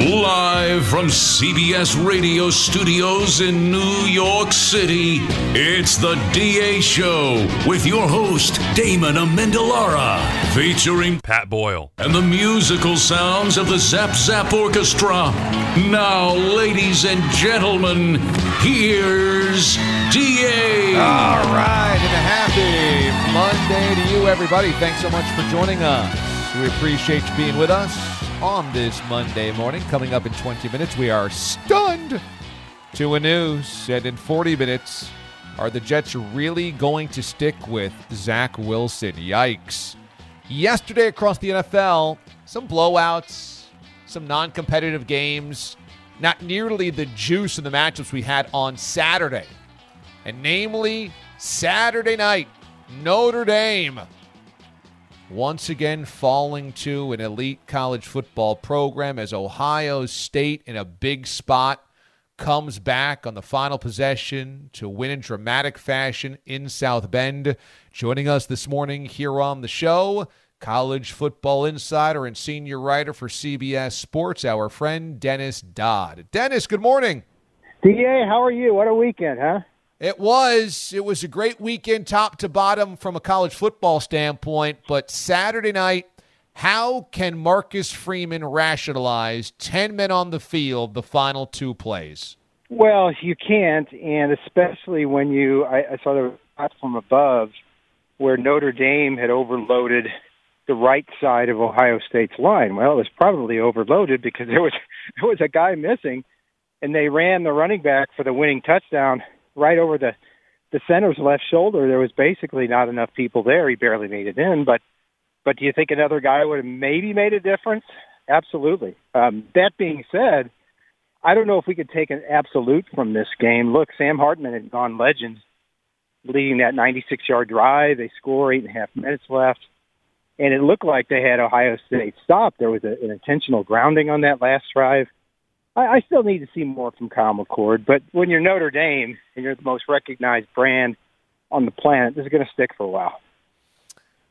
Live from CBS Radio Studios in New York City, it's the DA Show with your host, Damon Amendolara, featuring Pat Boyle and the musical sounds of the Zap Zap Orchestra. Now, ladies and gentlemen, here's DA. All right, and a happy Monday to you, everybody. Thanks so much for joining us. We appreciate you being with us on this Monday morning. Coming up in 20 minutes, we are stunned to a news. And in 40 minutes, are the Jets really going to stick with Zach Wilson? Yikes. Yesterday across the NFL, some blowouts, some non competitive games, not nearly the juice in the matchups we had on Saturday. And namely, Saturday night, Notre Dame once again falling to an elite college football program as Ohio State in a big spot comes back on the final possession to win in dramatic fashion in South Bend. Joining us this morning here on the show, college football insider and senior writer for CBS Sports, our friend Dennis Dodd. Dennis, good morning. DA, how are you? What a weekend, huh? It was. It was a great weekend, top to bottom, from a college football standpoint. But Saturday night, how can Marcus Freeman rationalize 10 men on the field the final two plays? Well, you can't, and especially when you, I, I saw the from above where Notre Dame had overloaded the right side of Ohio State's line. Well, it was probably overloaded because there was there was a guy missing, and they ran the running back for the winning touchdown right over the the center's left shoulder. There was basically not enough people there. He barely made it in. But but do you think another guy would have maybe made a difference? Absolutely. Um, that being said, I don't know if we could take an absolute from this game. Look, Sam Hartman had gone legend, leading that 96-yard drive. They score eight and a half minutes left, and it looked like they had Ohio State stopped. There was a, an intentional grounding on that last drive. I, I still need to see more from Kyle McCord, but when you're Notre Dame and you're the most recognized brand on the planet, this is going to stick for a while.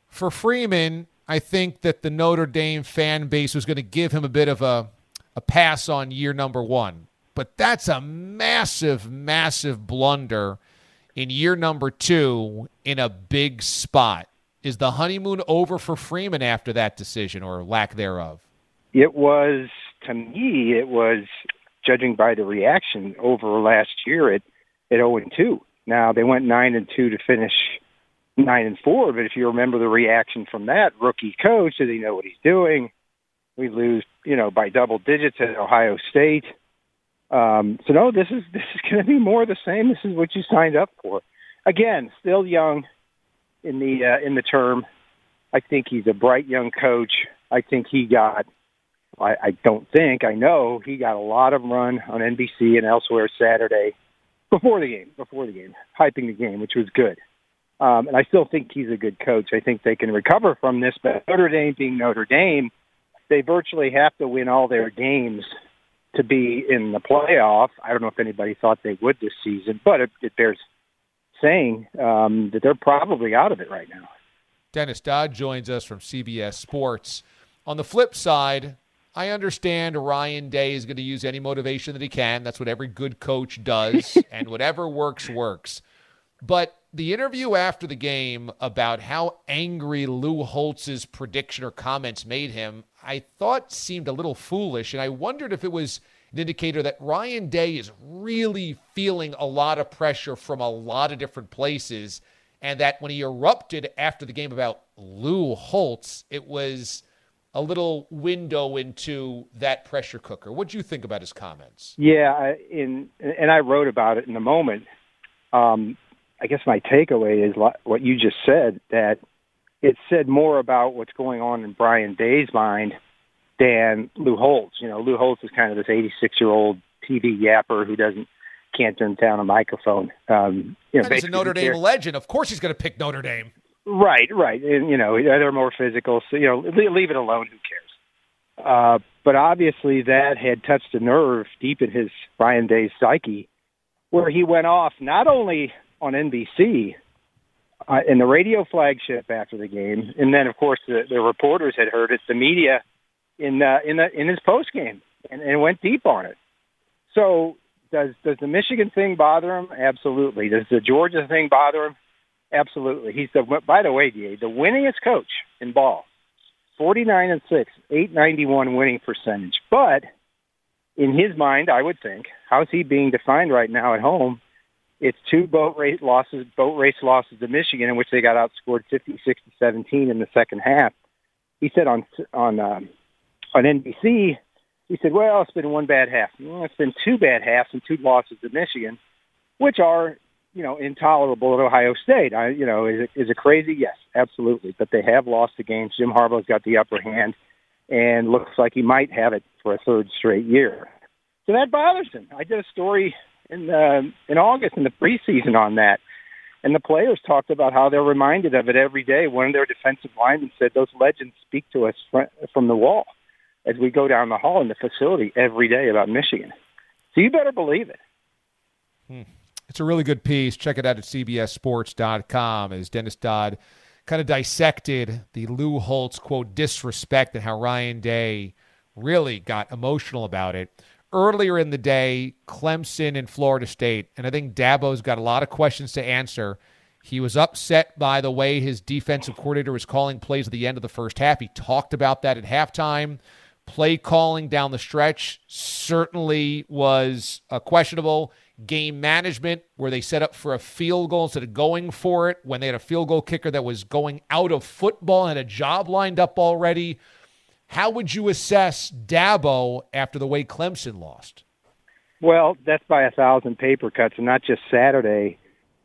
For Freeman, I think that the Notre Dame fan base was going to give him a bit of a, a pass on year number one. But that's a massive, massive blunder in year number two in a big spot. Is the honeymoon over for Freeman after that decision or lack thereof? It was to me, it was judging by the reaction over last year at at zero and two. Now they went nine and two to finish nine and four, but if you remember the reaction from that rookie coach, does he know what he's doing? We lose, you know, by double digits at Ohio State. Um, so no, this is this is going to be more the same. This is what you signed up for. Again, still young in the uh, in the term. I think he's a bright young coach. I think he got I, I don't think I know he got a lot of run on NBC and elsewhere Saturday before the game, before the game, hyping the game, which was good. Um, and I still think he's a good coach. I think they can recover from this. But Notre Dame being Notre Dame, they virtually have to win all their games to be in the playoff. I don't know if anybody thought they would this season, but it, it bears saying um, that they're probably out of it right now. Dennis Dodd joins us from CBS Sports. On the flip side, I understand Ryan Day is going to use any motivation that he can. That's what every good coach does, and whatever works, works. But the interview after the game about how angry Lou Holtz's prediction or comments made him, I thought seemed a little foolish. And I wondered if it was an indicator that Ryan Day is really feeling a lot of pressure from a lot of different places. And that when he erupted after the game about Lou Holtz, it was a little window into that pressure cooker. What do you think about his comments? Yeah, I, in and I wrote about it in a moment. Um, I guess my takeaway is what you just said that it said more about what's going on in Ryan Day's mind than Lou Holtz. You know, Lou Holtz is kind of this 86 year old TV yapper who doesn't can't turn down a microphone. Um, you know, he's a Notre Dame legend. Of course, he's going to pick Notre Dame. Right, right, and you know they're more physical. So you know, leave it alone. Who cares? Uh, but obviously, that had touched a nerve deep in his Ryan Day psyche, where he went off not only on NBC uh, in the radio flagship after the game, and then of course the, the reporters had heard it, the media in uh, in the, in his post game, and, and went deep on it. So does does the Michigan thing bother him? Absolutely. Does the Georgia thing bother him? Absolutely. He's the by the way, Da, the winningest coach in ball. 49 and 6, 891 winning percentage. But in his mind, I would think, how's he being defined right now at home? It's two boat race losses, boat race losses to Michigan, in which they got outscored 56 to 17 in the second half. He said on on um, on NBC, he said, "Well, it's been one bad half. Well, it's been two bad halves and two losses to Michigan, which are you know, intolerable at Ohio State. I, you know, is it, is it crazy? Yes, absolutely. But they have lost the games. Jim Harbaugh's got the upper hand, and looks like he might have it for a third straight year. So that bothers him. I did a story in uh, in August in the preseason on that, and the players talked about how they're reminded of it every day. One of their defensive linemen said, "Those legends speak to us from the wall as we go down the hall in the facility every day about Michigan." So you better believe it. Hmm. It's a really good piece. Check it out at CBSSports.com as Dennis Dodd kind of dissected the Lou Holtz, quote, disrespect and how Ryan Day really got emotional about it. Earlier in the day, Clemson and Florida State, and I think Dabo's got a lot of questions to answer. He was upset by the way his defensive coordinator was calling plays at the end of the first half. He talked about that at halftime. Play calling down the stretch certainly was uh, questionable game management where they set up for a field goal instead of going for it when they had a field goal kicker that was going out of football and had a job lined up already. How would you assess Dabo after the way Clemson lost? Well, that's by a thousand paper cuts, and not just Saturday.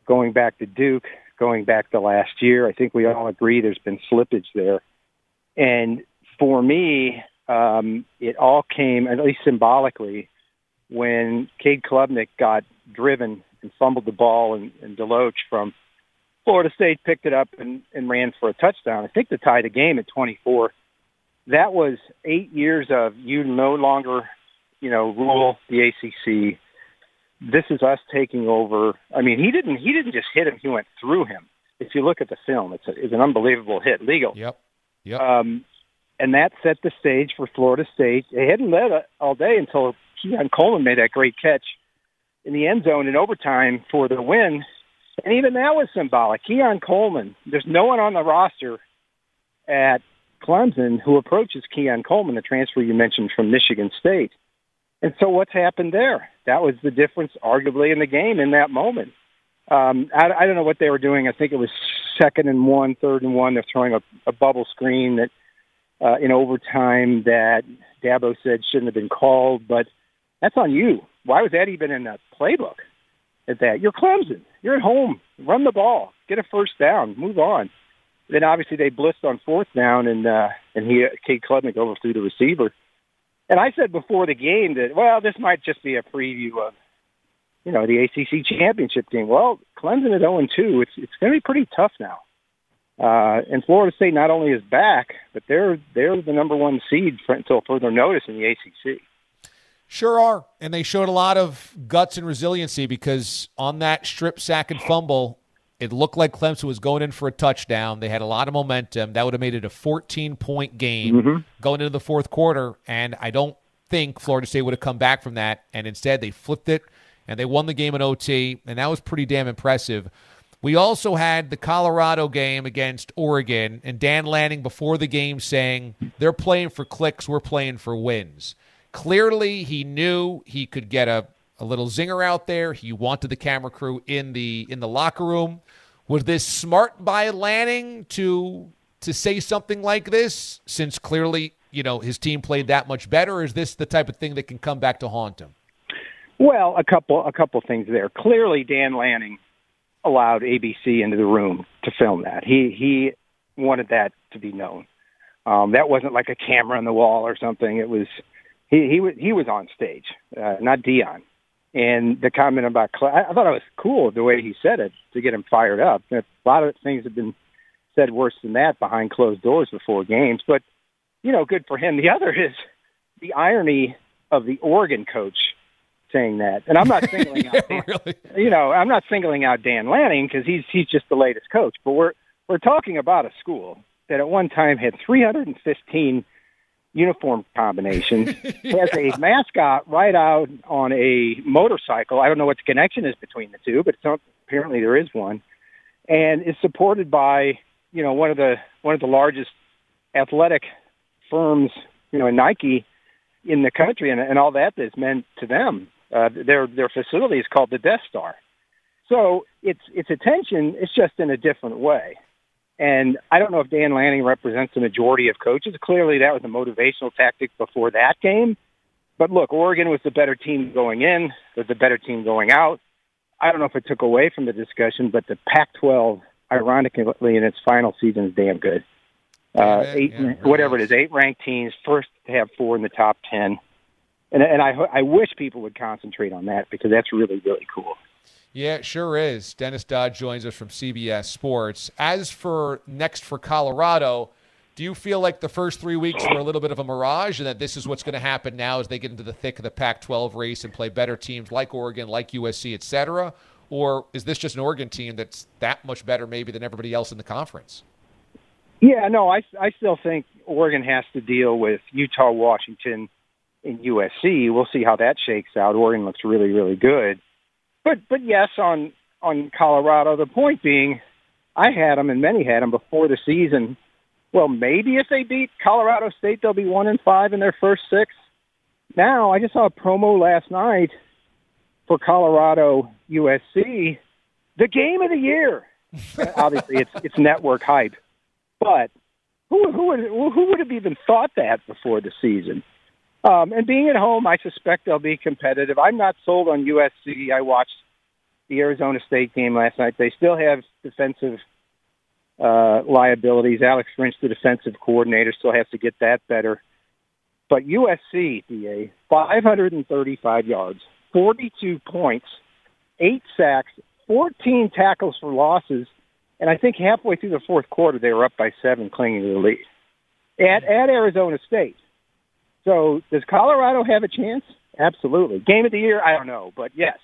Going back to Duke, going back to last year, I think we all agree there's been slippage there. And for me, um, it all came, at least symbolically, when Cade Klubnik got driven and fumbled the ball, and, and Deloach from Florida State picked it up and, and ran for a touchdown. I think to tie the game at 24. That was eight years of you no longer, you know, rule the ACC. This is us taking over. I mean, he didn't. He didn't just hit him. He went through him. If you look at the film, it's, a, it's an unbelievable hit. Legal. Yep. Yep. Um, and that set the stage for Florida State. They hadn't led all day until Keon Coleman made that great catch in the end zone in overtime for the win. And even that was symbolic. Keon Coleman, there's no one on the roster at Clemson who approaches Keon Coleman, the transfer you mentioned from Michigan State. And so what's happened there? That was the difference, arguably, in the game in that moment. Um, I, I don't know what they were doing. I think it was second and one, third and one. They're throwing a, a bubble screen that uh, in overtime that Dabo said shouldn't have been called. But that's on you. Why was that even in the playbook? At that, you're Clemson. You're at home. Run the ball. Get a first down. Move on. Then obviously they blitzed on fourth down, and uh, and he Cade Klubnik overthrew the receiver. And I said before the game that well, this might just be a preview of you know the ACC championship game. Well, Clemson at 0 2. It's it's going to be pretty tough now. Uh, and Florida State not only is back, but they're they're the number one seed for, until further notice in the ACC. Sure are. And they showed a lot of guts and resiliency because on that strip sack and fumble, it looked like Clemson was going in for a touchdown. They had a lot of momentum. That would have made it a 14 point game mm-hmm. going into the fourth quarter. And I don't think Florida State would have come back from that. And instead, they flipped it and they won the game in OT. And that was pretty damn impressive. We also had the Colorado game against Oregon, and Dan Lanning before the game saying, They're playing for clicks, we're playing for wins. Clearly, he knew he could get a, a little zinger out there. He wanted the camera crew in the in the locker room. Was this smart by Lanning to to say something like this? Since clearly you know his team played that much better, is this the type of thing that can come back to haunt him? Well, a couple a couple things there. Clearly, Dan Lanning allowed ABC into the room to film that. He he wanted that to be known. Um, that wasn't like a camera on the wall or something. It was he he was he was on stage, uh, not Deion. And the comment about I thought it was cool the way he said it to get him fired up. A lot of things have been said worse than that behind closed doors before games, but you know, good for him. The other is the irony of the Oregon coach saying that. And I'm not singling yeah, out Dan, really. you know, I'm not singling out Dan Lanning because he's he's just the latest coach, but we're we're talking about a school that at one time had 315 uniform combinations, has a mascot right out on a motorcycle. I don't know what the connection is between the two, but some, apparently there is one, and is supported by you know one of the one of the largest athletic firms, you know, Nike in the country, and, and all that is meant to them. Uh, their their facility is called the Death Star. So it's it's attention. It's just in a different way. And I don't know if Dan Lanning represents the majority of coaches. Clearly, that was a motivational tactic before that game. But look, Oregon was the better team going in, was the better team going out. I don't know if it took away from the discussion, but the Pac-12, ironically, in its final season, is damn good. Uh, Yeah, eight, yeah, whatever it is. eight ranked teams, first to have four in the top ten, and and I I wish people would concentrate on that because that's really really cool. Yeah, it sure is. Dennis Dodd joins us from CBS Sports. As for next for Colorado, do you feel like the first three weeks were a little bit of a mirage and that this is what's going to happen now as they get into the thick of the Pac 12 race and play better teams like Oregon, like USC, et cetera? Or is this just an Oregon team that's that much better maybe than everybody else in the conference? Yeah, no, I I still think Oregon has to deal with Utah, Washington, and USC. We'll see how that shakes out. Oregon looks really really good, but but yes, on on Colorado. The point being, I had them and many had them before the season. Well, maybe if they beat Colorado State, they'll be one and five in their first six. Now, I just saw a promo last night for Colorado USC, the game of the year. Obviously, it's it's network hype, but who who would who would have even thought that before the season? Um, and being at home, I suspect they'll be competitive. I'm not sold on USC. I watched the Arizona State game last night. They still have defensive uh, liabilities. Alex Grinch, the defensive coordinator, still has to get that better. But USC, DA, 535 yards, 42 points, eight sacks, 14 tackles for losses, and I think halfway through the fourth quarter they were up by seven, clinging to the lead at at Arizona State. So does Colorado have a chance? Absolutely. Game of the year, I don't know, but yes.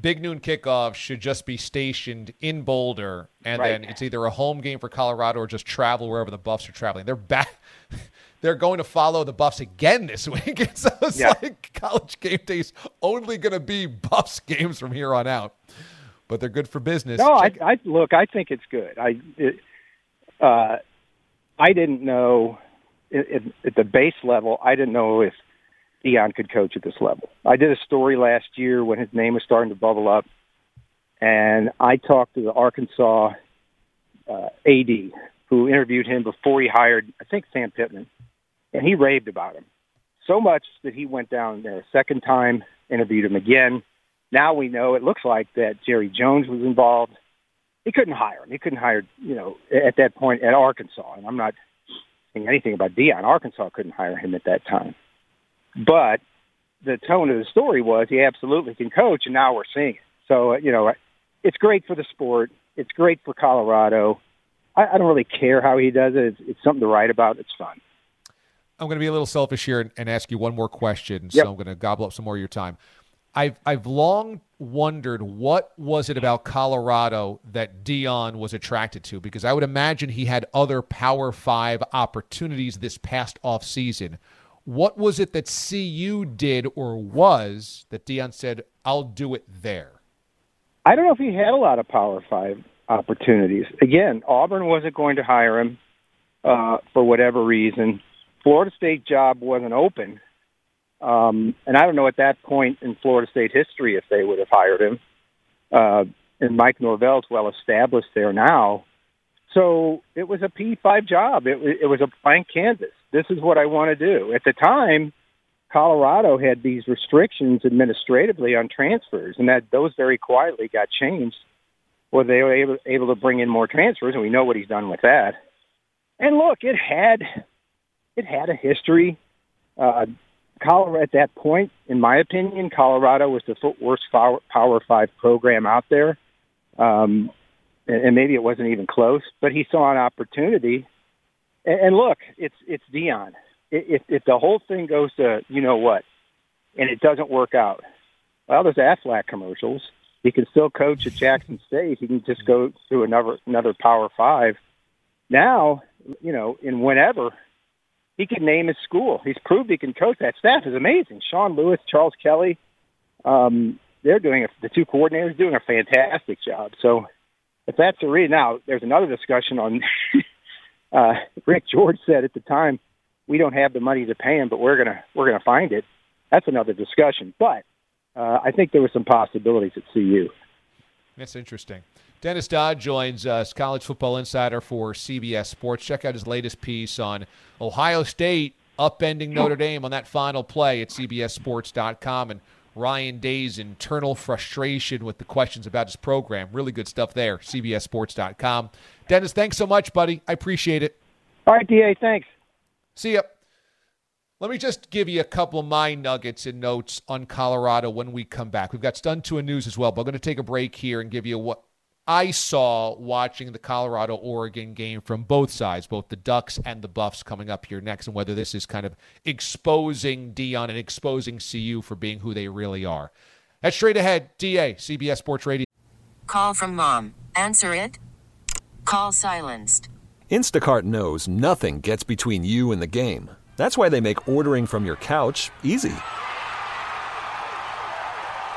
Big noon kickoff should just be stationed in Boulder, and Right. then it's either a home game for Colorado or just travel wherever the Buffs are traveling. They're back. They're going to follow the Buffs again this week. It's, it's Yeah. like college game days only going to be Buffs games from here on out. But they're good for business. No, I, I look. I think it's good. I, it, uh, I didn't know at, at- the base level. I didn't know if Deion could coach at this level. I did a story last year when his name was starting to bubble up, and I talked to the Arkansas uh, AD who interviewed him before he hired, I think, Sam Pittman, and he raved about him so much that he went down there a second time, interviewed him again. Now we know it looks like that Jerry Jones was involved. He couldn't hire him. He couldn't hire, you know, at that point at Arkansas. And I'm not saying anything about Deion. Arkansas couldn't hire him at that time. But the tone of the story was he absolutely can coach, and now we're seeing it. So, uh, you know, it's great for the sport. It's great for Colorado. I, I don't really care how he does it. It's, it's something to write about. It's fun. I'm going to be a little selfish here and, and ask you one more question. Yep. So I'm going to gobble up some more of your time. I've I've long wondered what was it about Colorado that Deion was attracted to because I would imagine he had other Power 5 opportunities this past off season. What was it that CU did or was that Deion said, "I'll do it there"? I don't know if he had a lot of Power Five opportunities. Again, Auburn wasn't going to hire him uh, for whatever reason. Florida State job wasn't open, um, and I don't know at that point in Florida State history if they would have hired him. Uh, and Mike Norvell's well established there now, so it was a P five job. It, it was a blank canvas. this is what I want to do. At the time, Colorado had these restrictions administratively on transfers, and that those very quietly got changed, where they were able, able to bring in more transfers, and we know what he's done with that. And look, it had it had a history. Uh, Colorado at that point, in my opinion, Colorado was the worst Power Five program out there, um, and, maybe it wasn't even close. But he saw an opportunity, and, look, it's it's Deion if, if the whole thing goes to you know what, and it doesn't work out, well, there's Aflac commercials. He can still coach at Jackson State. He can just go to another another Power Five. Now, you know, in whenever he can name his school. He's proved he can coach. That staff is amazing. Sean Lewis, Charles Kelly, um, they're doing a, the two coordinators doing a fantastic job. So if that's the read now there's another discussion on. uh, Rick George said at the time we don't have the money to pay him, but we're gonna we're gonna find it. That's another discussion. But uh, I think there were some possibilities at CU. That's interesting. Dennis Dodd joins us, college football insider for CBS Sports. Check out his latest piece on Ohio State upending Notre Dame on that final play at CBSSports.com and Ryan Day's internal frustration with the questions about his program. Really good stuff there, CBSSports.com. Dennis, thanks so much, buddy. I appreciate it. All right, DA, thanks. See ya. Let me just give you a couple of my nuggets and notes on Colorado when we come back. We've got Stun to a news as well, but I'm going to take a break here and give you what I saw watching the Colorado Oregon game from both sides, both the Ducks and the Buffs coming up here next, and whether this is kind of exposing Deion and exposing CU for being who they really are. That's straight ahead. DA, CBS Sports Radio. Call from mom. Answer it. Call silenced. Instacart knows nothing gets between you and the game. That's why they make ordering from your couch easy.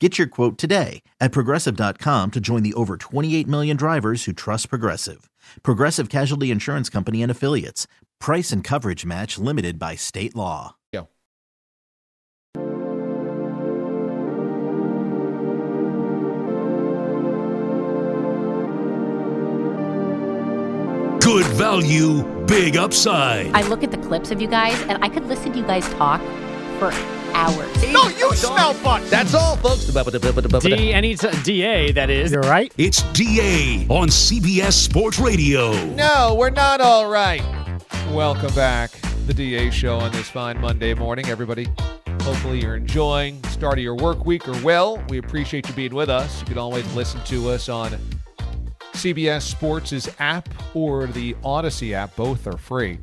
Get your quote today at progressive.com to join the over 28 million drivers who trust Progressive. Progressive Casualty Insurance Company and Affiliates. Price and coverage match limited by state law. Yeah. Good value, big upside. I look at the clips of you guys and I could listen to you guys talk for hours. No, you smell fucked. That's all, folks. D any t- DA that is. You're right. It's DA on CBS Sports Radio. No, we're not all right. Welcome back. The DA show on this fine Monday morning, everybody. Hopefully you're enjoying the start of your work week or well. We appreciate you being with us. You can always listen to us on CBS Sports' app or the Audacy app. Both are free.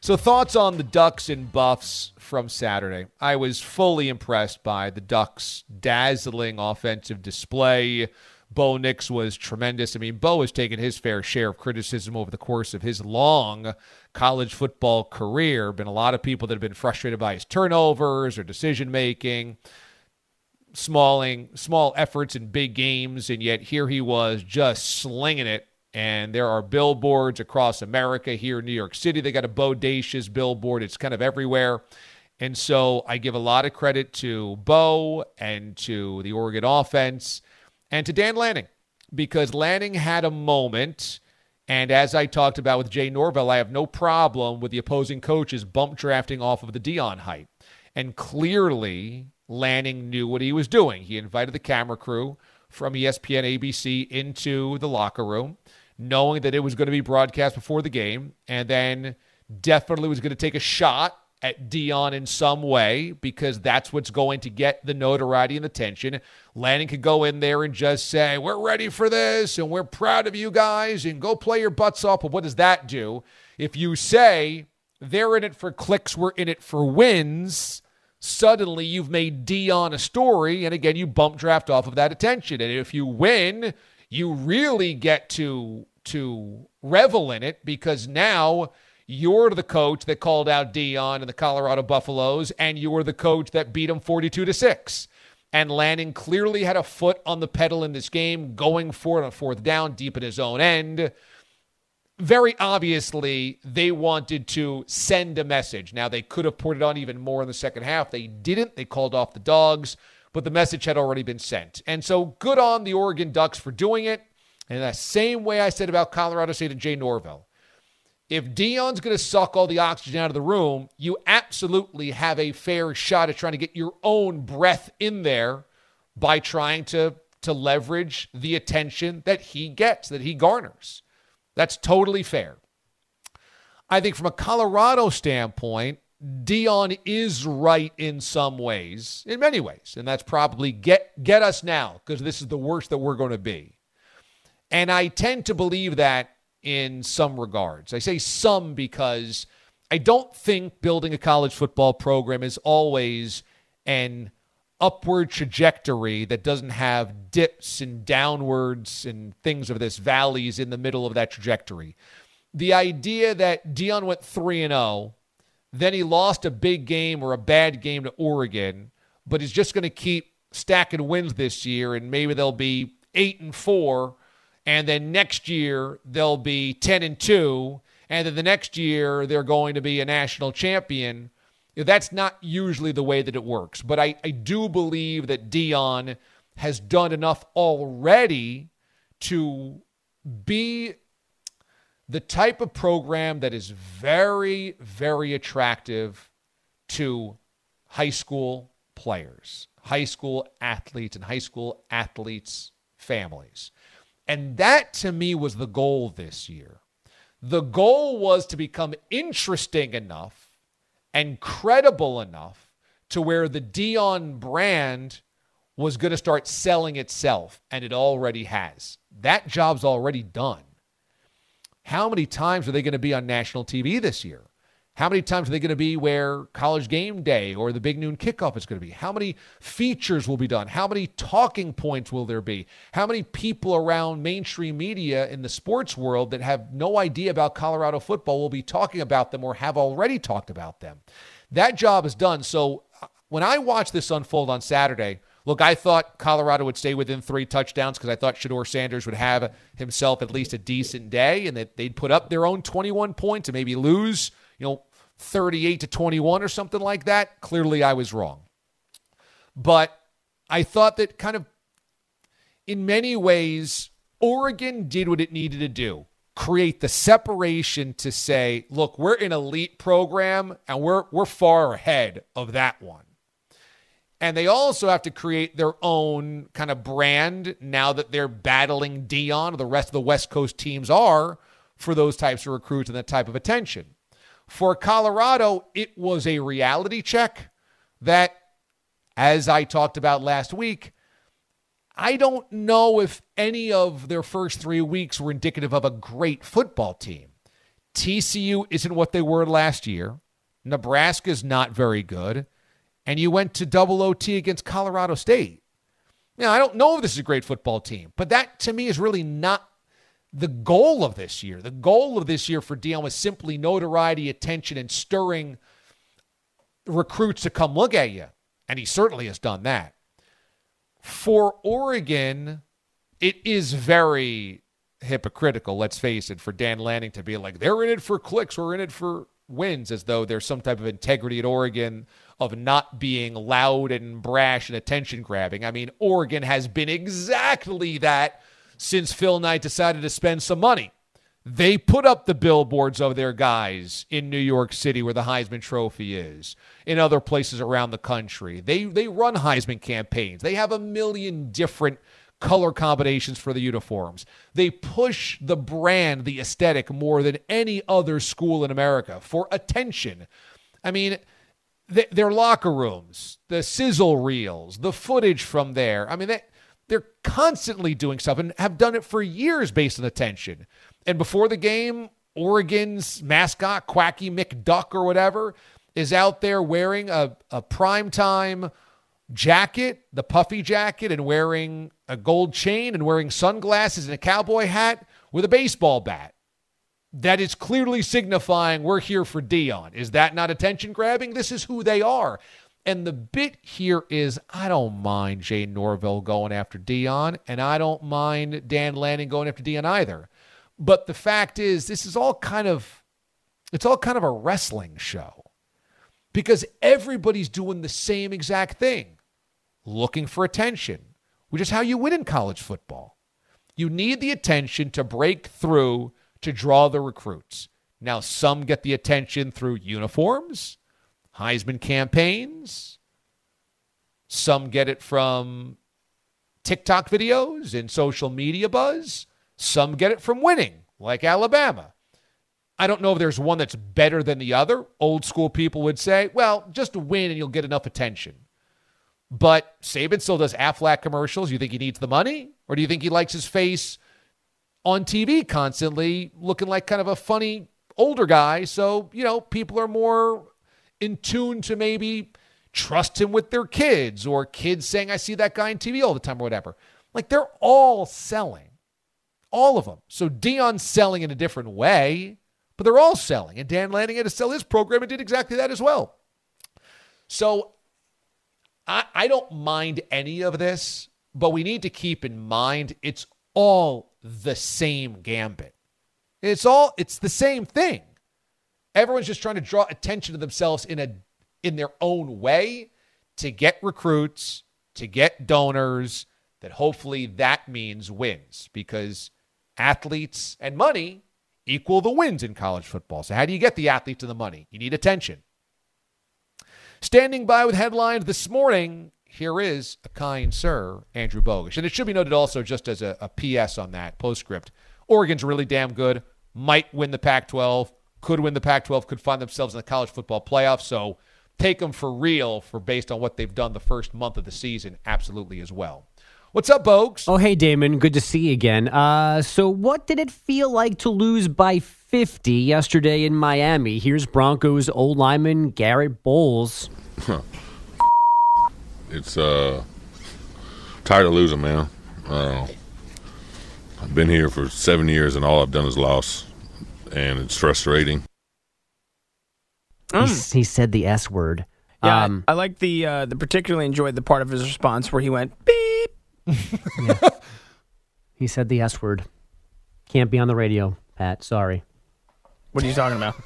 So, thoughts on the Ducks and Buffs from Saturday. I was fully impressed by the Ducks' dazzling offensive display. Bo Nix was tremendous. I mean, Bo has taken his fair share of criticism over the course of his long college football career. Been a lot of people that have been frustrated by his turnovers or decision making smalling small efforts in big games, and yet here he was just slinging it. And there are billboards across America. Here in New York City, they got a bodacious billboard. It's kind of everywhere. And so I give a lot of credit to Bo and to the Oregon offense and to Dan Lanning because Lanning had a moment. And as I talked about with Jay Norvell, I have no problem with the opposing coaches bump drafting off of the Deion hype. And clearly, Lanning knew what he was doing. He invited the camera crew from ESPN ABC into the locker room, knowing that it was going to be broadcast before the game, and then definitely was going to take a shot at Deion in some way because that's what's going to get the notoriety and attention. Lanning could go in there and just say, We're ready for this and we're proud of you guys and go play your butts off. But what does that do? If you say they're in it for clicks, we're in it for wins, suddenly you've made Deion a story. And again, you bump draft off of that attention. And if you win, you really get to to revel in it because now you're the coach that called out Deion and the Colorado Buffaloes, and you were the coach that beat them 42 to 6. And Lanning clearly had a foot on the pedal in this game, going for it on fourth down, deep in his own end. Very obviously, they wanted to send a message. Now, they could have put it on even more in the second half. They didn't. They called off the dogs, but the message had already been sent. And so, good on the Oregon Ducks for doing it. And the same way I said about Colorado State and Jay Norvell if Deion's going to suck all the oxygen out of the room, you absolutely have a fair shot at trying to get your own breath in there by trying to to leverage the attention that he gets, that he garners. That's totally fair. I think from a Colorado standpoint, Deion is right in some ways, in many ways, and that's probably get get us now because this is the worst that we're going to be. And I tend to believe that in some regards. I say some because I don't think building a college football program is always an upward trajectory that doesn't have dips and downwards and things of this valleys in the middle of that trajectory. The idea that Deion went 3 and 0, then he lost a big game or a bad game to Oregon, but he's just going to keep stacking wins this year and maybe they'll be 8 and 4 and then next year they'll be 10 and 2 and then the next year they're going to be a national champion. That's not usually the way that it works. But i, I do believe that Deion has done enough already to be the type of program that is very very attractive to high school players high school athletes and high school athletes families and that to me was the goal this year. The goal was to become interesting enough and credible enough to where the Deion brand was going to start selling itself, and it already has. That job's already done. How many times are they going to be on national TV this year? How many times are they going to be where college game day or the big noon kickoff is going to be? How many features will be done? How many talking points will there be? How many people around mainstream media in the sports world that have no idea about Colorado football will be talking about them or have already talked about them? That job is done. So uh, when I watched this unfold on Saturday, look, I thought Colorado would stay within three touchdowns because I thought Shedeur Sanders would have himself at least a decent day and that they'd put up their own 21 points and maybe lose you know, 38 to 21 or something like that. Clearly, I was wrong. But I thought that kind of in many ways, Oregon did what it needed to do create the separation to say, look, we're an elite program and we're, we're far ahead of that one. And they also have to create their own kind of brand now that they're battling Deion or the rest of the West Coast teams are for those types of recruits and that type of attention. For Colorado, it was a reality check that, as I talked about last week, I don't know if any of their first three weeks were indicative of a great football team. TCU isn't what they were last year. Nebraska's not very good. And you went to double OT against Colorado State. Now, I don't know if this is a great football team, but that to me is really not the goal of this year. The goal of this year for Deion was simply notoriety, attention, and stirring recruits to come look at you. And he certainly has done that. For Oregon, it is very hypocritical, let's face it, for Dan Lanning to be like, they're in it for clicks, we're in it for wins, as though there's some type of integrity at Oregon of not being loud and brash and attention grabbing. I mean, Oregon has been exactly that since Phil Knight decided to spend some money. They put up the billboards of their guys in New York City where the Heisman Trophy is, in other places around the country. They they run Heisman campaigns. They have a million different color combinations for the uniforms. They push the brand, the aesthetic more than any other school in America for attention. I mean, th- their locker rooms, the sizzle reels, the footage from there. I mean, they, they're constantly doing stuff and have done it for years based on attention. And before the game, Oregon's mascot, Quacky McDuck or whatever, is out there wearing a, a primetime jacket, the puffy jacket, and wearing a gold chain and wearing sunglasses and a cowboy hat with a baseball bat. That is clearly signifying we're here for Deion. Is that not attention grabbing? This is who they are. And the bit here is I don't mind Jay Norvell going after Deion, and I don't mind Dan Lanning going after Deion either. But the fact is, this is all kind of it's all kind of a wrestling show because everybody's doing the same exact thing, looking for attention, which is how you win in college football. You need the attention to break through to draw the recruits. Now, some get the attention through uniforms, Heisman campaigns. Some get it from TikTok videos and social media buzz. Some get it from winning, like Alabama. I don't know if there's one that's better than the other. Old school people would say, well, just win and you'll get enough attention. But Saban still does Aflac commercials. You think he needs the money? Or do you think he likes his face on TV constantly looking like kind of a funny older guy? So, you know, people are more in tune to maybe trust him with their kids or kids saying, I see that guy on TV all the time or whatever. Like they're all selling, all of them. So Deion's selling in a different way, but they're all selling. And Dan Lanning had to sell his program and did exactly that as well. So I, I don't mind any of this, but we need to keep in mind it's all the same gambit. It's all it's the same thing. Everyone's just trying to draw attention to themselves in a in their own way to get recruits, to get donors, that hopefully that means wins because athletes and money equal the wins in college football. So how do you get the athletes and the money? You need attention. Standing by with headlines this morning, here is a kind sir, Andrew Bogusch. And it should be noted also, just as a, a PS on that postscript, Oregon's really damn good, might win the Pac 12, could win the Pac 12, could find themselves in the college football playoff. So take them for real for based on what they've done the first month of the season, absolutely as well. What's up, Bogues? Oh, hey, Damon. Good to see you again. Uh, so, what did it feel like to lose by 50 yesterday in Miami? Here's Broncos old lineman Garett Bolles. it's uh, tired of losing, man. Uh, I've been here for seven years, and all I've done is loss, and it's frustrating. Mm. He, he, said the S word. Yeah, um, I, I like the uh, the particularly enjoyed the part of his response where he went beep. yeah. He said the S word. Can't be on the radio, Pat. Sorry. What are you talking about?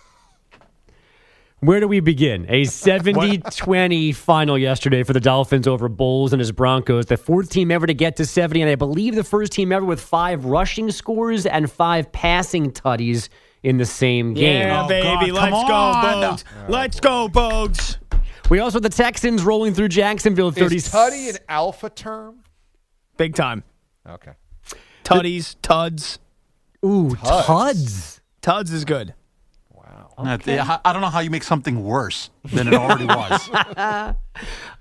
Where do we begin? A 70 20 final yesterday for the Dolphins over Bolles and his Broncos. The fourth team ever to get to 70, and I believe the first team ever with five rushing scores and five passing tutties in the same game. Yeah, oh, baby. God, Let's go, Bogues. Let's go, Bogues. We also have the Texans rolling through Jacksonville. 30. Is tutty an alpha term? Big time. Okay. Tutties, tuds. Ooh, tuds. Tuds, tuds is good. Okay. I don't know how you make something worse than it already was.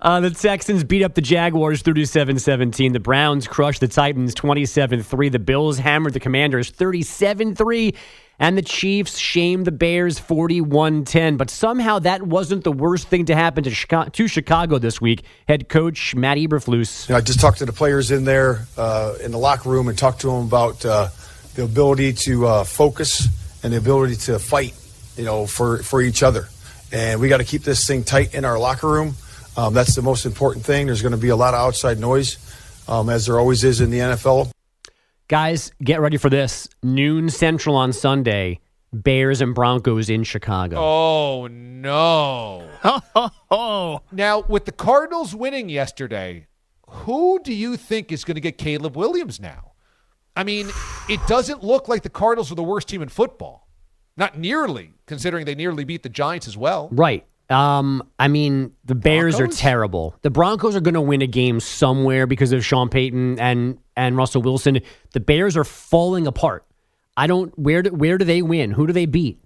uh, the Texans beat up the Jaguars 37 17. The Browns crushed the Titans 27 3. The Bills hammered the Commanders 37 3. And the Chiefs shamed the Bears 41 10. But somehow that wasn't the worst thing to happen to Chicago, to Chicago this week. Head coach Matt Eberflus. You know, I just talked to the players in there uh, in the locker room and talked to them about uh, the ability to uh, focus and the ability to fight you know, for, for each other. And we got to keep this thing tight in our locker room. Um, that's the most important thing. There's going to be a lot of outside noise, um, as there always is in the NFL. Guys, get ready for this. Noon Central on Sunday. Bears and Broncos in Chicago. Oh no! oh. Now, with the Cardinals winning yesterday, who do you think is going to get Caleb Williams now? I mean, it doesn't look like the Cardinals are the worst team in football. Not nearly, considering they nearly beat the Giants as well. Right. Um, I mean, the Bears Broncos? are terrible. The Broncos are going to win a game somewhere because of Sean Payton and and Russell Wilson. The Bears are falling apart. I don't. Where do where do they win? Who do they beat?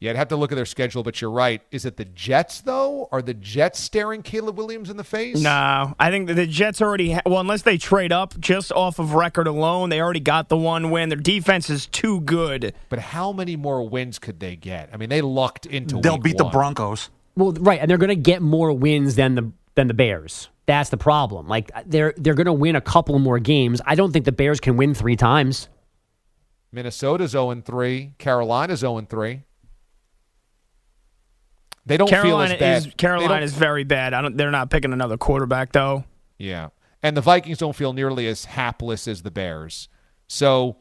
Yeah, I'd have to look at their schedule, but you're right. Is it the Jets though, are the Jets staring Caleb Williams in the face? No, I think the Jets already. Ha- well, unless they trade up just off of record alone, they already got the one win. Their defense is too good. But how many more wins could they get? I mean, they lucked into. They'll week beat the. Broncos. Well, right, and they're going to get more wins than the than the Bears. That's the problem. Like uh, they're they're going to win a couple more games. I don't think the Bears can win three times. Minnesota's 0 3. Carolina's 0 3. They don't feel Carolina as bad. is Carolina is very bad. I don't. They're not picking another quarterback though. Yeah. And the Vikings don't feel nearly as hapless as the Bears. So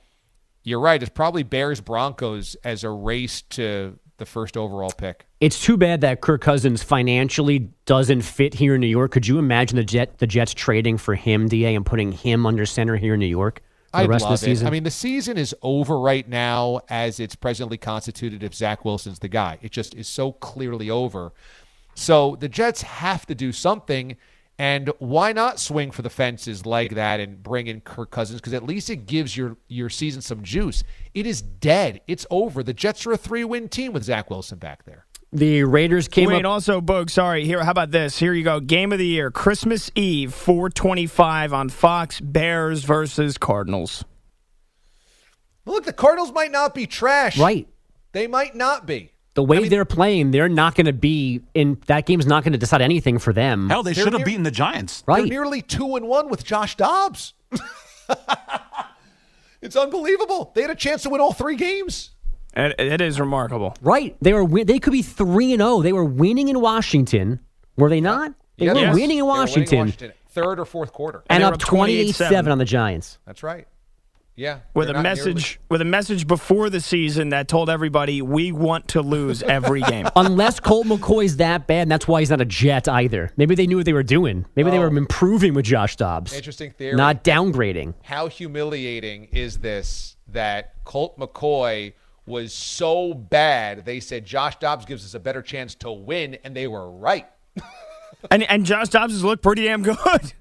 you're right. It's probably Bears Broncos as a race to the first overall pick. It's too bad that Kirk Cousins financially doesn't fit here in New York. Could you imagine the Jet the Jets trading for him, Da, and putting him under center here in New York for the I'd rest love of the season? it. I mean, the season is over right now as it's presently constituted if Zach Wilson's the guy. It just is so clearly over. So the Jets have to do something. And why not swing for the fences like that and bring in Kirk Cousins? Because at least it gives your, your season some juice. It is dead. It's over. The Jets are a three win team with Zach Wilson back there. the Raiders came Wait, up. also, Boog, sorry. Here, how about this? Here you go. Game of the year, Christmas Eve, 425 on Fox, Bears versus Cardinals. Look, the Cardinals might not be trash. Right. They might not be. The way they're playing, they're not going to be in that game's not going to decide anything for them. Hell, they should have beaten the Giants. Right. They're right. nearly two and one with Josh Dobbs. it's unbelievable. They had a chance to win all three games. It, it is remarkable. Right. They were they could be 3 and 0. They were winning in Washington. Were they not? They Yeah, were yes. winning in They were Washington Third or fourth quarter. and they were up up 28-7 28-7 on the Giants. That's right. Yeah. With a not message, with a message before the season that told everybody we want to lose every game. Unless Colt McCoy's that bad, and that's why he's not a Jet either. Maybe they knew what they were doing. Maybe they were improving with Josh Dobbs. Oh. Interesting theory. Not downgrading. How humiliating is this that Colt McCoy was so bad they said Josh Dobbs gives us a better chance to win, and they were right. and and Josh Dobbs has looked pretty damn good.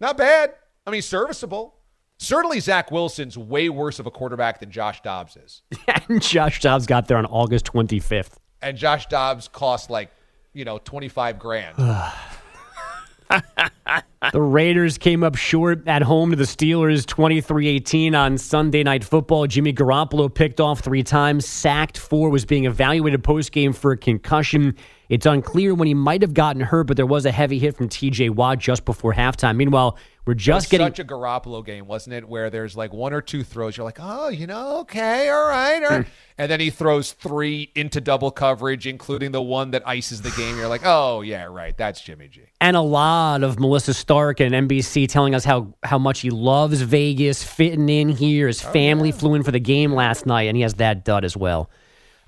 Not bad. I mean, serviceable. Certainly, Zach Wilson's way worse of a quarterback than Josh Dobbs is. and Josh Dobbs got there on August 25th. And Josh Dobbs cost like, you know, 25 grand. The Raiders came up short at home to the Steelers 23-18 on Sunday Night Football. Jimmy Garoppolo picked off three times, sacked four, was being evaluated post-game for a concussion. It's unclear when he might have gotten hurt, but there was a heavy hit from TJ Watt just before halftime. Meanwhile, we're just getting such a Garoppolo game, wasn't it? Where there's like one or two throws, you're like, oh, you know, okay, all right, all right. and then he throws three into double coverage, including the one that ices the game. You're like, oh yeah, right, that's Jimmy G. and a lot of Melissa Stark and NBC telling us how how much he loves Vegas, fitting in here. His oh, family flew in for the game last night, and he has that dud as well.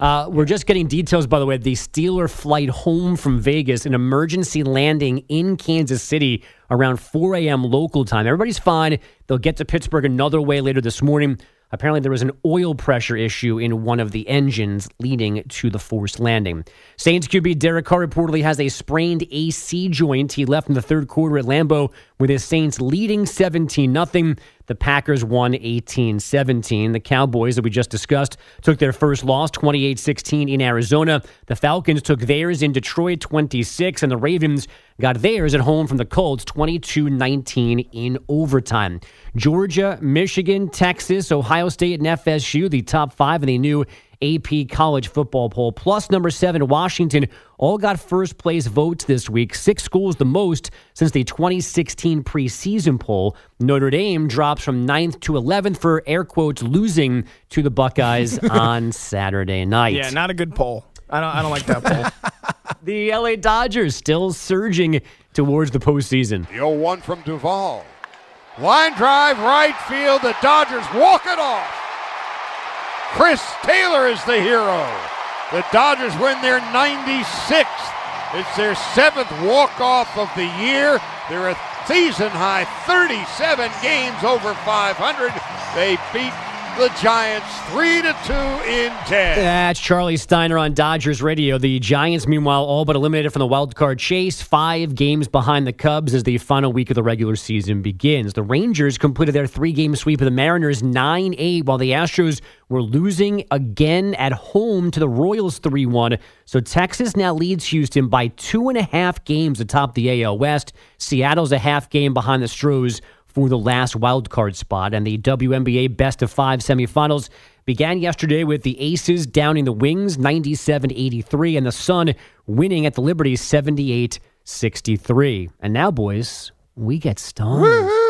Uh, we're just getting details, by the way. The Steeler flight home from Vegas, an emergency landing in Kansas City around 4 a.m. local time. Everybody's fine. They'll get to Pittsburgh another way later this morning. Apparently, there was an oil pressure issue in one of the engines leading to the forced landing. Saints QB Derek Carr reportedly has a sprained AC joint. He left in the third quarter at Lambeau with his Saints leading 17 0. The Packers won 18 17. The Cowboys, that we just discussed, took their first loss 28 16 in Arizona. The Falcons took theirs in Detroit 26, and the Ravens got theirs at home from the Colts 22 19 in overtime. Georgia, Michigan, Texas, Ohio State, and FSU, the top five in the new AP college football poll, plus number seven, Washington, all got first place votes this week. Six schools the most since the 2016 preseason poll. Notre Dame drops from 9th to 11th for air quotes losing to the Buckeyes on Saturday night. Yeah, not a good poll. I don't. I don't like that poll. The LA Dodgers still surging towards the postseason. The 0 1 from Doval. Line drive, right field. The Dodgers walk it off. Chris Taylor is the hero. The Dodgers win their 96th. It's their seventh walk-off of the year. They're a season high 37 games over 500. They beat the Giants 3 to 2 in 10. That's Charlie Steiner on Dodgers Radio. The Giants, meanwhile, all but eliminated from the wild card chase. Five games behind the Cubs as the final week of the regular season begins. The Rangers completed their three game sweep of the Mariners 9 8, while the Astros were losing again at home to the Royals 3 1. So Texas now leads Houston by two and a half games atop the AL West. Seattle's a half game behind the Stros for the last wild card spot. And the WNBA best of five semifinals began yesterday with the Aces downing the Wings 97 83 and the Sun winning at the Liberty 78 63. And now, boys, we get stoned.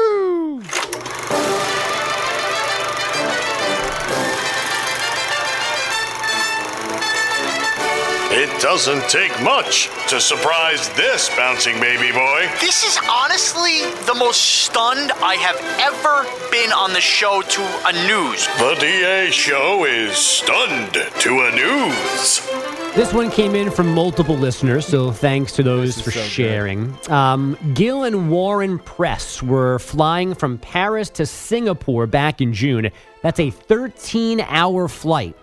Doesn't take much to surprise this bouncing baby boy. This is honestly the most stunned I have ever been on the show to a news. The DA show is stunned to a news. This one came in from multiple listeners, so thanks to those for sharing. Um, Gil and Warren Press were flying from Paris to Singapore back in June. That's a 13 hour flight.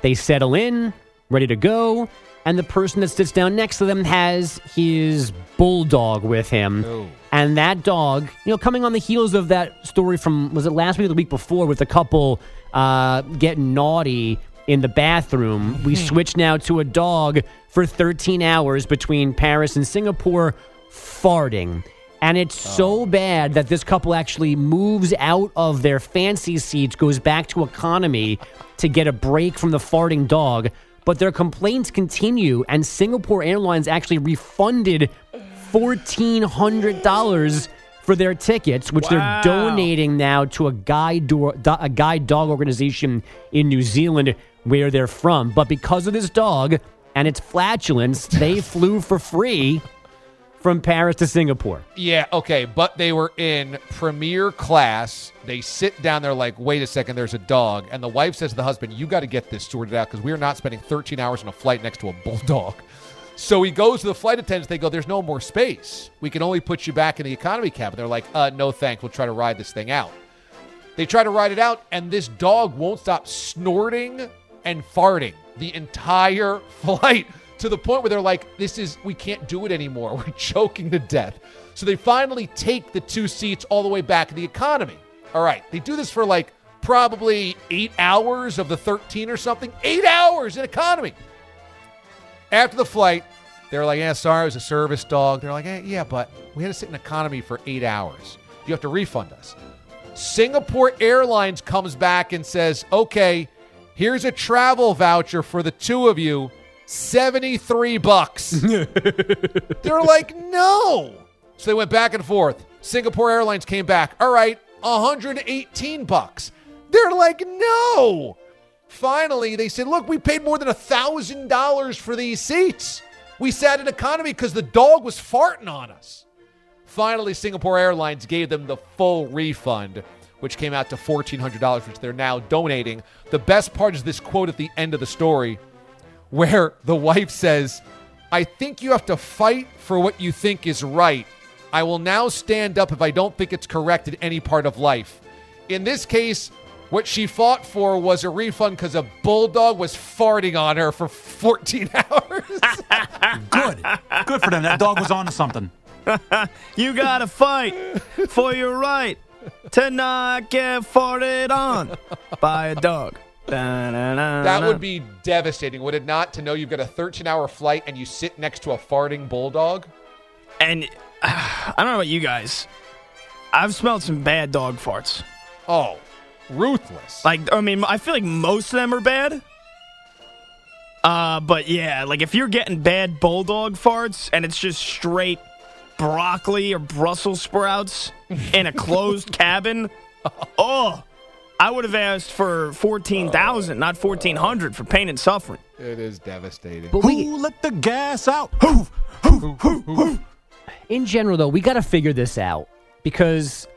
They settle in, ready to go, and the person that sits down next to them has his bulldog with him. And that dog, you know, coming on the heels of that story from, was it last week or the week before, with a couple uh, getting naughty in the bathroom, we switch now to a dog for 13 hours between Paris and Singapore farting. And it's so bad that this couple actually moves out of their fancy seats, goes back to economy to get a break from the farting dog. But their complaints continue, and Singapore Airlines actually refunded $1,400 for their tickets, which Wow. they're donating now to a guide, do- a guide dog organization in New Zealand where they're from. But because of this dog and its flatulence, they flew for free from Paris to Singapore. Yeah, okay, but they were in premier class. They sit down there like, wait a second, there's a dog. And the wife says to the husband, you got to get this sorted out because we are not spending 13 hours on a flight next to a bulldog. So he goes to the flight attendants. They go, there's no more space. We can only put you back in the economy cabin. They're like, uh, no thanks. We'll try to ride this thing out. They try to ride it out, and this dog won't stop snorting and farting the entire flight to the point where they're like, this is, we can't do it anymore. We're choking to death. So they finally take the two seats all the way back in the economy. All right, they do this for like probably eight hours of the 13 or something. Eight hours in economy. After the flight, they're like, yeah, sorry, it was a service dog. They're like, eh, yeah, but we had to sit in economy for eight hours. You have to refund us. Singapore Airlines comes back and says, okay, here's a travel voucher for the two of you, 73 bucks. They're like, no. So they went back and forth. Singapore Airlines came back. All right, 118 bucks. They're like, no. Finally, they said, look, we paid more than a thousand dollars for these seats. We sat in economy because the dog was farting on us. Finally, Singapore Airlines gave them the full refund, which came out to $1,400, which they're now donating. The best part is this quote at the end of the story where the wife says, I think you have to fight for what you think is right. I will now stand up if I don't think it's correct in any part of life. In this case, what she fought for was a refund because a bulldog was farting on her for 14 hours. Good. Good for them. That dog was on to something. you gotta fight for your right to not get farted on by a dog. That would be devastating, would it not? To know you've got a 13 hour flight and you sit next to a farting bulldog? And I don't know about you guys. I've smelled some bad dog farts. Oh, ruthless. Like, I mean, I feel like most of them are bad. Uh, but yeah, like if you're getting bad bulldog farts and it's just straight broccoli or Brussels sprouts in a closed cabin, oh, I would have asked for fourteen thousand, not fourteen hundred, for pain and suffering. It is devastating. But we, Who let the gas out? in general, though, we got to figure this out because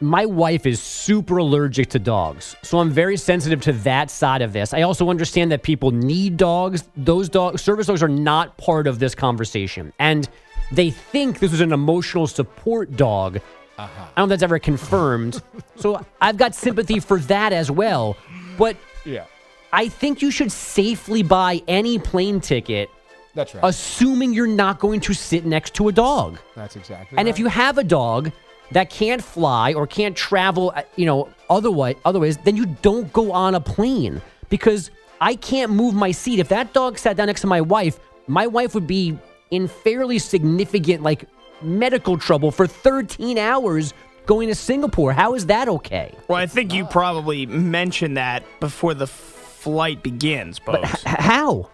my wife is super allergic to dogs. So I'm very sensitive to that side of this. I also understand that people need dogs. Those dogs, service dogs, are not part of this conversation. And they think this is an emotional support dog. I don't know if that's ever confirmed. so I've got sympathy for that as well. But Yeah. I think you should safely buy any plane ticket, That's right. assuming you're not going to sit next to a dog. That's exactly And right. if you have a dog that can't fly or can't travel, uh, you know, otherwise, otherwise, then you don't go on a plane because I can't move my seat. If that dog sat down next to my wife, my wife would be in fairly significant, like, medical trouble for 13 hours going to Singapore. How is that okay? Well, I think you probably mentioned that before the flight begins, Bolles. how?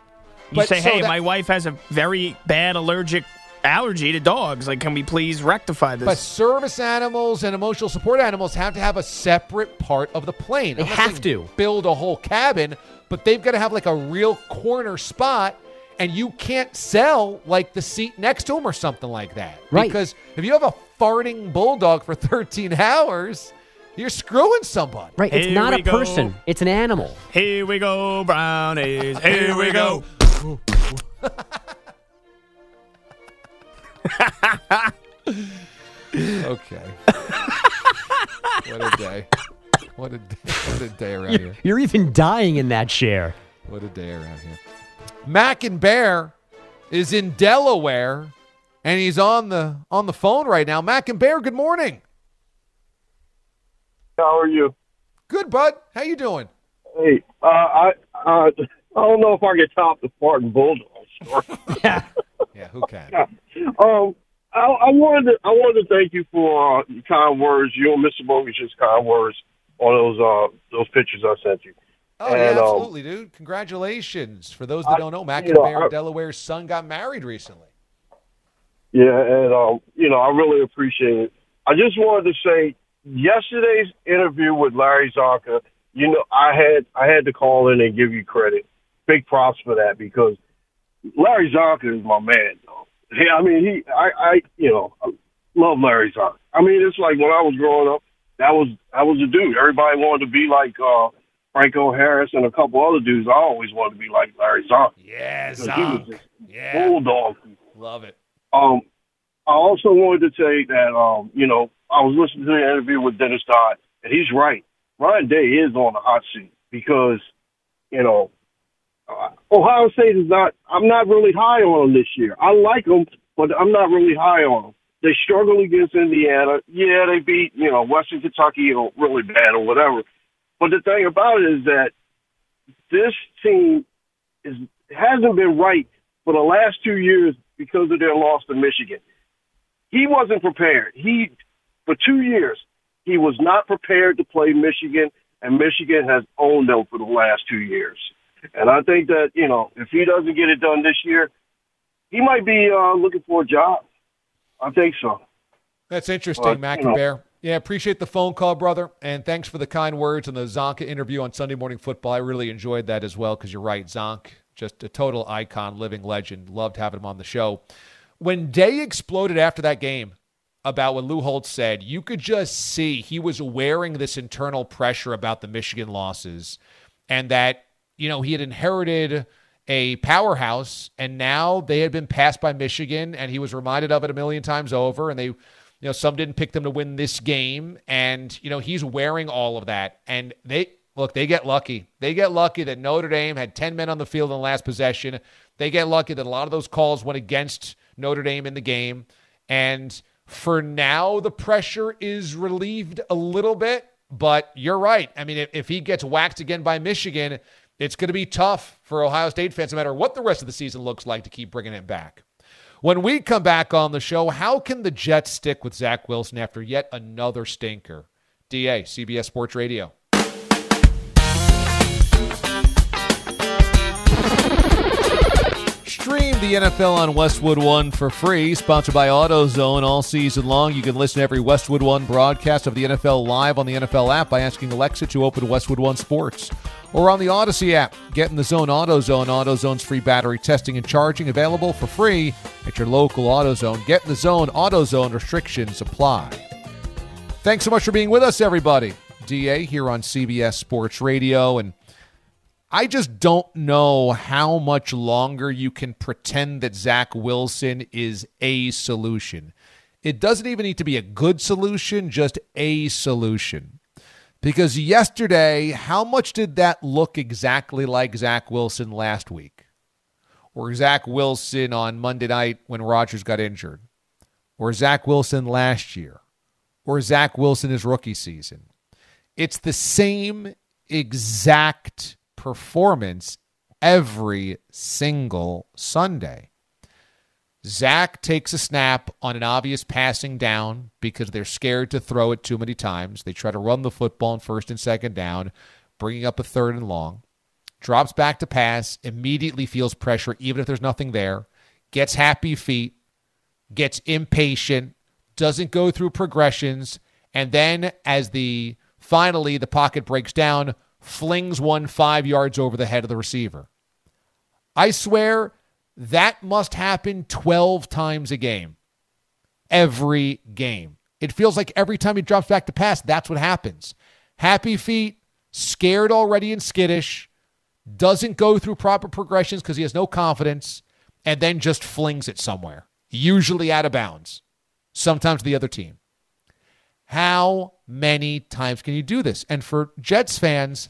You But say, so hey, that- my wife has a very bad allergic allergy to dogs. Like, can we please rectify this? But service animals and emotional support animals have to have a separate part of the plane. They have to. build a whole cabin, but they've got to have like a real corner spot, and you can't sell like the seat next to him or something like that. Right. Because if you have a farting bulldog for 13 hours, you're screwing somebody. Right. It's Here not we a person, it's an animal. Here we go, brownies. Here we go. Okay. what a day. What a day. What a day around here. You're, you're even dying in that chair. What a day around here. Mac and Bear is in Delaware, and he's on the on the phone right now. Mac and Bear, good morning. How are you? Good, bud. How you doing? Hey, uh, I uh, I don't know if I can top the Spartan Bulldog story. Yeah, who can? um, I, I wanted to I wanted to thank you for uh, your kind words. You and Mr. Bogus's kind words on those uh those pictures I sent you. Oh yeah, And, um, absolutely, dude. Congratulations. For those that I- don't know, Mac you and know, I- Delaware's son got married recently. Yeah, and um, you know, I really appreciate it. I just wanted to say yesterday's interview with Larry Csonka, you know, I had I had to call in and give you credit. Big props for that because Larry Csonka is my man, though. Hey, I mean, he, I, I, you know, I love Larry Csonka. I mean, it's like when I was growing up, that was that was a dude. Everybody wanted to be like uh, Franco Harris and a couple other dudes. I always wanted to be like Larry Csonka. Yeah, Because he was this Yeah. bulldog. Love it. Um, I also wanted to say that um, you know, I was listening to the interview with Dennis Dodd, and he's right. Ryan Day is on the hot seat because, you know, uh, Ohio State is not. I'm not really high on them this year. I like them, but I'm not really high on them. They struggle against Indiana. Yeah, they beat you know Western Kentucky, you know, really bad or whatever. But the thing about it is that this team is hasn't been right for the last two years because of their loss to Michigan. He wasn't prepared. He for two years he was not prepared to play Michigan, and Michigan has owned them for the last two years. And I think that you know if he doesn't get it done this year, he might be uh, looking for a job. I think so. That's interesting, Well, Mac and. Bear. Yeah, appreciate the phone call, brother, and thanks for the kind words and the Csonka interview on Sunday Morning Football. I really enjoyed that as well because you're right, Zonk, just a total icon, living legend. Loved having him on the show. When Day exploded after that game about what Lou Holtz said, you could just see he was wearing this internal pressure about the Michigan losses, and that you know he had inherited a powerhouse, and now they had been passed by Michigan, and he was reminded of it a million times over, and they you know, some didn't pick them to win this game, and you know he's wearing all of that. And they look, they get lucky. They get lucky that Notre Dame had ten men on the field in the last possession. They get lucky that a lot of those calls went against Notre Dame in the game. And for now, the pressure is relieved a little bit. But you're right. I mean, if, if he gets whacked again by Michigan, it's going to be tough for Ohio State fans, no matter what the rest of the season looks like, to keep bringing it back. When we come back on the show, how can the Jets stick with Zach Wilson after yet another stinker? DA, CBS Sports Radio. Stream the NFL on Westwood One for free, sponsored by AutoZone all season long. You can listen to every Westwood One broadcast of the NFL live on the NFL app by asking Alexa to open Westwood One Sports. Or on the Audacy app, get in the zone AutoZone. AutoZone's free battery testing and charging available for free at your local AutoZone. Get in the zone AutoZone restrictions apply. Thanks so much for being with us, everybody. DA here on CBS Sports Radio. And I just don't know how much longer you can pretend that Zach Wilson is a solution. It doesn't even need to be a good solution, just a solution. Because yesterday, how much did that look exactly like Zach Wilson last week? Or Zach Wilson on Monday night when Rodgers got injured? Or Zach Wilson last year? Or Zach Wilson his rookie season? It's the same exact performance every single Sunday. Zach takes a snap on an obvious passing down because they're scared to throw it too many times. They try to run the football on first and second down, bringing up a third and long. Drops back to pass, immediately feels pressure, even if there's nothing there. Gets happy feet, gets impatient, doesn't go through progressions, and then as the finally the pocket breaks down, flings one five yards over the head of the receiver. I swear that must happen 12 times a game. Every game. It feels like every time he drops back to pass, that's what happens. Happy feet, scared already and skittish, doesn't go through proper progressions because he has no confidence, and then just flings it somewhere, usually out of bounds, sometimes the other team. How many times can you do this? And for Jets fans,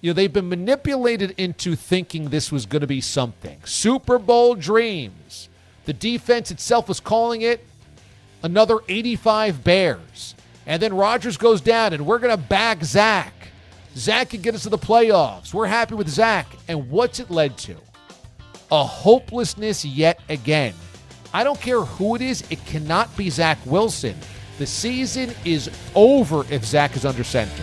you know, they've been manipulated into thinking this was going to be something. Super Bowl dreams. The defense itself was calling it another 85 Bears. And then Rodgers goes down, and we're going to back Zach. Zach can get us to the playoffs. We're happy with Zach. And what's it led to? A hopelessness yet again. I don't care who it is, it cannot be Zach Wilson. The season is over if Zach is under center.